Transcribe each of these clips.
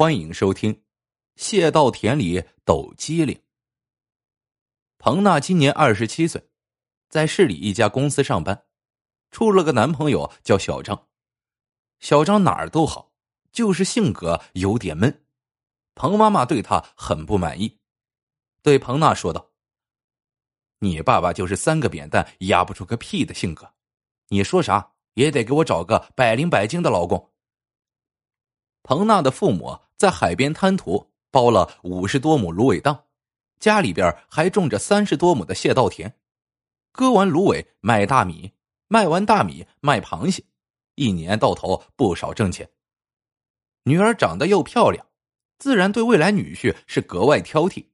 欢迎收听《蟹稻田里抖机灵》。彭娜今年二十七岁，在市里一家公司上班，处了个男朋友叫小张。小张哪儿都好，就是性格有点闷。彭妈妈对他很不满意，对彭娜说道：“你爸爸就是三个扁担压不出个屁的性格，你说啥也得给我找个百灵百精的老公。”彭娜的父母在海边滩涂包了五十多亩芦苇荡，家里边还种着三十多亩的蟹稻田，割完芦苇卖大米，卖完大米卖螃蟹，一年到头不少挣钱。女儿长得又漂亮，自然对未来女婿是格外挑剔。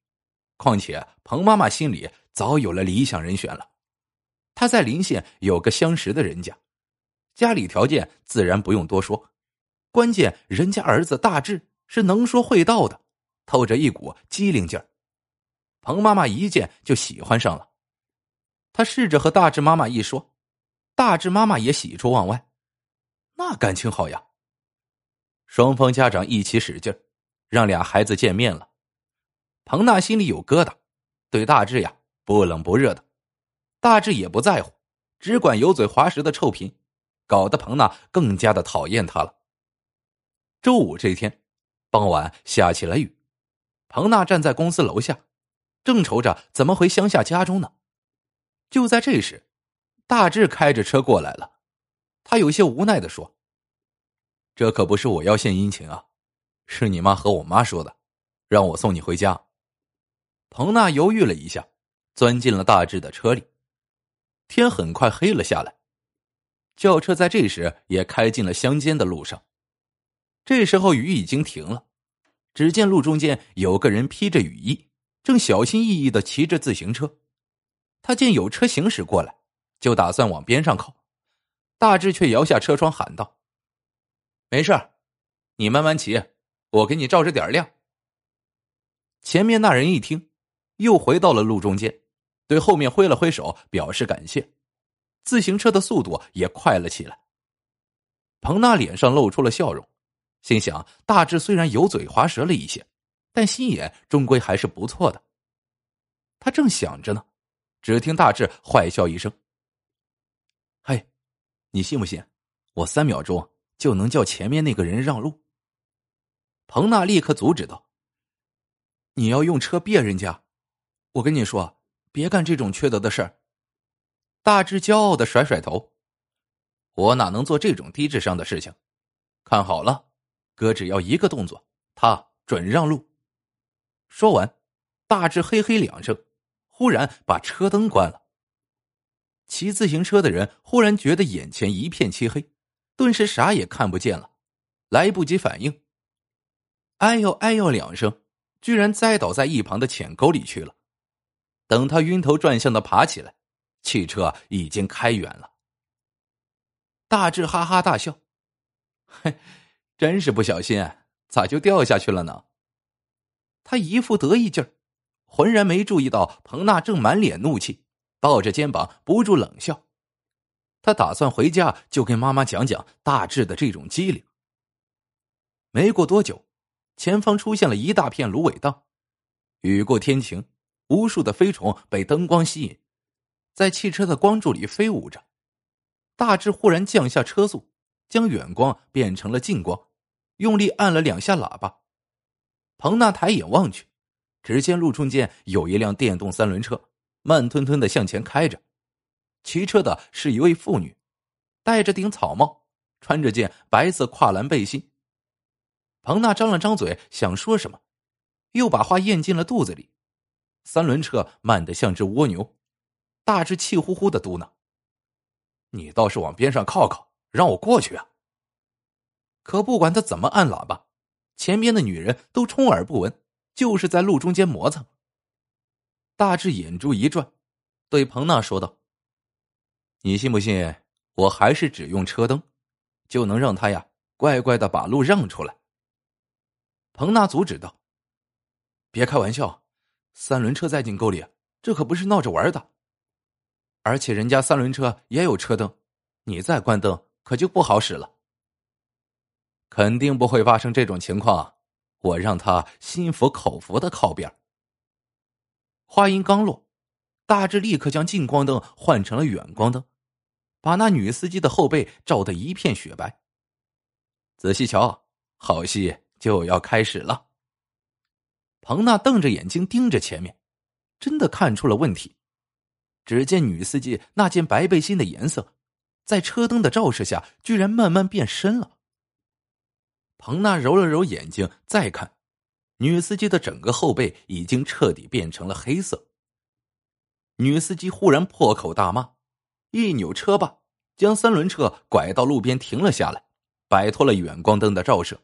况且彭妈妈心里早有了理想人选了，她在临县有个相识的人家，家里条件自然不用多说。关键人家儿子大志是能说会道的，透着一股机灵劲儿。彭妈妈一见就喜欢上了，她试着和大志妈妈一说，大志妈妈也喜出望外，那感情好呀。双方家长一起使劲，让俩孩子见面了。彭娜心里有疙瘩，对大志呀不冷不热的，大志也不在乎，只管油嘴滑舌的臭贫，搞得彭娜更加的讨厌他了。周五这天，傍晚下起了雨。彭娜站在公司楼下，正愁着怎么回乡下家中呢。就在这时，大志开着车过来了。他有些无奈的说：“这可不是我要献殷勤啊，是你妈和我妈说的，让我送你回家。”彭娜犹豫了一下，钻进了大志的车里。天很快黑了下来，轿车在这时也开进了乡间的路上。这时候雨已经停了，只见路中间有个人披着雨衣，正小心翼翼的骑着自行车。他见有车行驶过来，就打算往边上靠。大志却摇下车窗喊道：“没事你慢慢骑，我给你照着点亮。”前面那人一听，又回到了路中间，对后面挥了挥手表示感谢，自行车的速度也快了起来。彭娜脸上露出了笑容。心想，大志虽然油嘴滑舌了一些，但心眼终归还是不错的。他正想着呢，只听大志坏笑一声：“嘿，你信不信？我三秒钟就能叫前面那个人让路？”彭娜立刻阻止道：“你要用车别人家，我跟你说，别干这种缺德的事儿。”大志骄傲的甩甩头：“我哪能做这种低智商的事情？看好了。”哥只要一个动作，他准让路。说完，大志嘿嘿两声，忽然把车灯关了。骑自行车的人忽然觉得眼前一片漆黑，顿时啥也看不见了，来不及反应，哎呦哎呦两声，居然栽倒在一旁的浅沟里去了。等他晕头转向的爬起来，汽车已经开远了。大志哈哈大笑，嘿。真是不小心，咋就掉下去了呢？他一副得意劲儿，浑然没注意到彭娜正满脸怒气，抱着肩膀不住冷笑。他打算回家就跟妈妈讲讲大志的这种机灵。没过多久，前方出现了一大片芦苇荡，雨过天晴，无数的飞虫被灯光吸引，在汽车的光柱里飞舞着。大志忽然降下车速。将远光变成了近光，用力按了两下喇叭。彭娜抬眼望去，只见路中间有一辆电动三轮车，慢吞吞的向前开着。骑车的是一位妇女，戴着顶草帽，穿着件白色跨栏背心。彭娜张了张嘴想说什么，又把话咽进了肚子里。三轮车慢得像只蜗牛，大致气呼呼的嘟囔：“你倒是往边上靠靠。”让我过去啊！可不管他怎么按喇叭，前边的女人都充耳不闻，就是在路中间磨蹭。大志眼珠一转，对彭娜说道：“你信不信？我还是只用车灯，就能让他呀乖乖的把路让出来？”彭娜阻止道：“别开玩笑，三轮车在进沟里，这可不是闹着玩的。而且人家三轮车也有车灯，你再关灯。”可就不好使了。肯定不会发生这种情况，我让他心服口服的靠边。话音刚落，大志立刻将近光灯换成了远光灯，把那女司机的后背照得一片雪白。仔细瞧，好戏就要开始了。彭娜瞪着眼睛盯着前面，真的看出了问题。只见女司机那件白背心的颜色，在车灯的照射下，居然慢慢变深了。彭娜揉了揉眼睛，再看，女司机的整个后背已经彻底变成了黑色。女司机忽然破口大骂，一扭车把，将三轮车拐到路边停了下来，摆脱了远光灯的照射，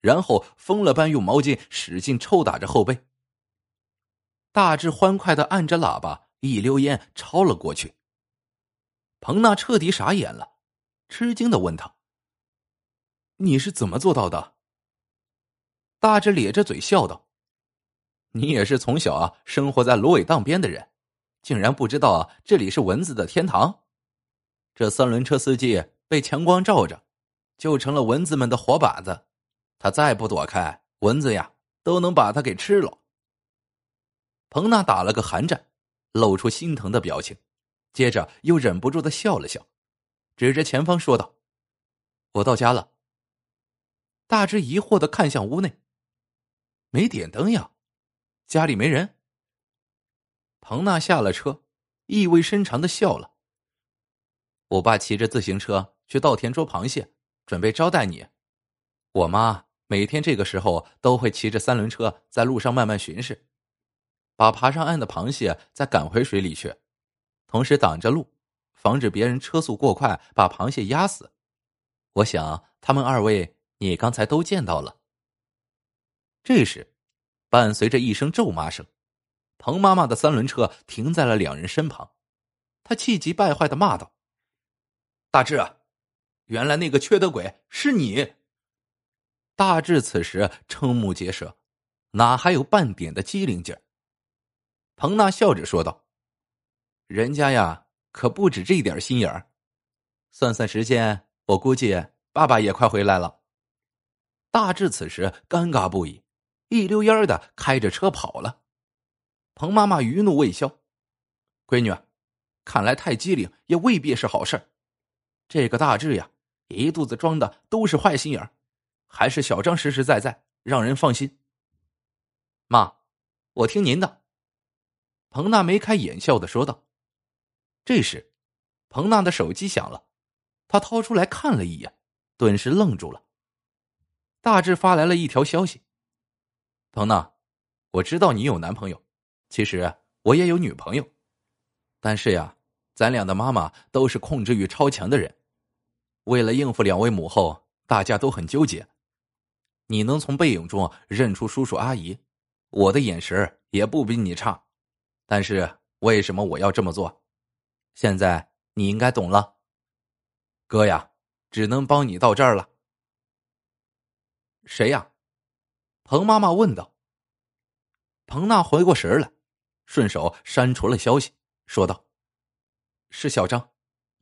然后疯了般用毛巾使劲抽打着后背。大志欢快的按着喇叭。一溜烟超了过去。彭娜彻底傻眼了，吃惊的问他：“你是怎么做到的？”大志咧着嘴笑道：“你也是从小啊生活在芦苇荡边的人，竟然不知道这里是蚊子的天堂。这三轮车司机被强光照着，就成了蚊子们的活靶子。他再不躲开，蚊子呀都能把他给吃了。”彭娜打了个寒战。露出心疼的表情，接着又忍不住的笑了笑，指着前方说道：“我到家了。”大志疑惑的看向屋内，没点灯呀，家里没人。彭娜下了车，意味深长的笑了：“我爸骑着自行车去稻田捉螃蟹，准备招待你。我妈每天这个时候都会骑着三轮车在路上慢慢巡视。”把爬上岸的螃蟹再赶回水里去，同时挡着路，防止别人车速过快把螃蟹压死。我想他们二位你刚才都见到了。这时，伴随着一声咒骂声，彭妈妈的三轮车停在了两人身旁。她气急败坏的骂道：“大志，原来那个缺德鬼是你！”大志此时瞠目结舌，哪还有半点的机灵劲儿？彭娜笑着说道：“人家呀，可不止这点心眼儿。算算时间，我估计爸爸也快回来了。”大志此时尴尬不已，一溜烟的开着车跑了。彭妈妈余怒未消：“闺女，看来太机灵也未必是好事这个大志呀，一肚子装的都是坏心眼儿，还是小张实实在在，让人放心。”妈，我听您的。彭娜眉开眼笑的说道。这时，彭娜的手机响了，她掏出来看了一眼，顿时愣住了。大志发来了一条消息：“彭娜，我知道你有男朋友，其实我也有女朋友，但是呀，咱俩的妈妈都是控制欲超强的人，为了应付两位母后，大家都很纠结。你能从背影中认出叔叔阿姨，我的眼神也不比你差。”但是为什么我要这么做？现在你应该懂了。哥呀，只能帮你到这儿了。谁呀？彭妈妈问道。彭娜回过神来，顺手删除了消息，说道：“是小张，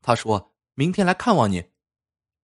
他说明天来看望你。”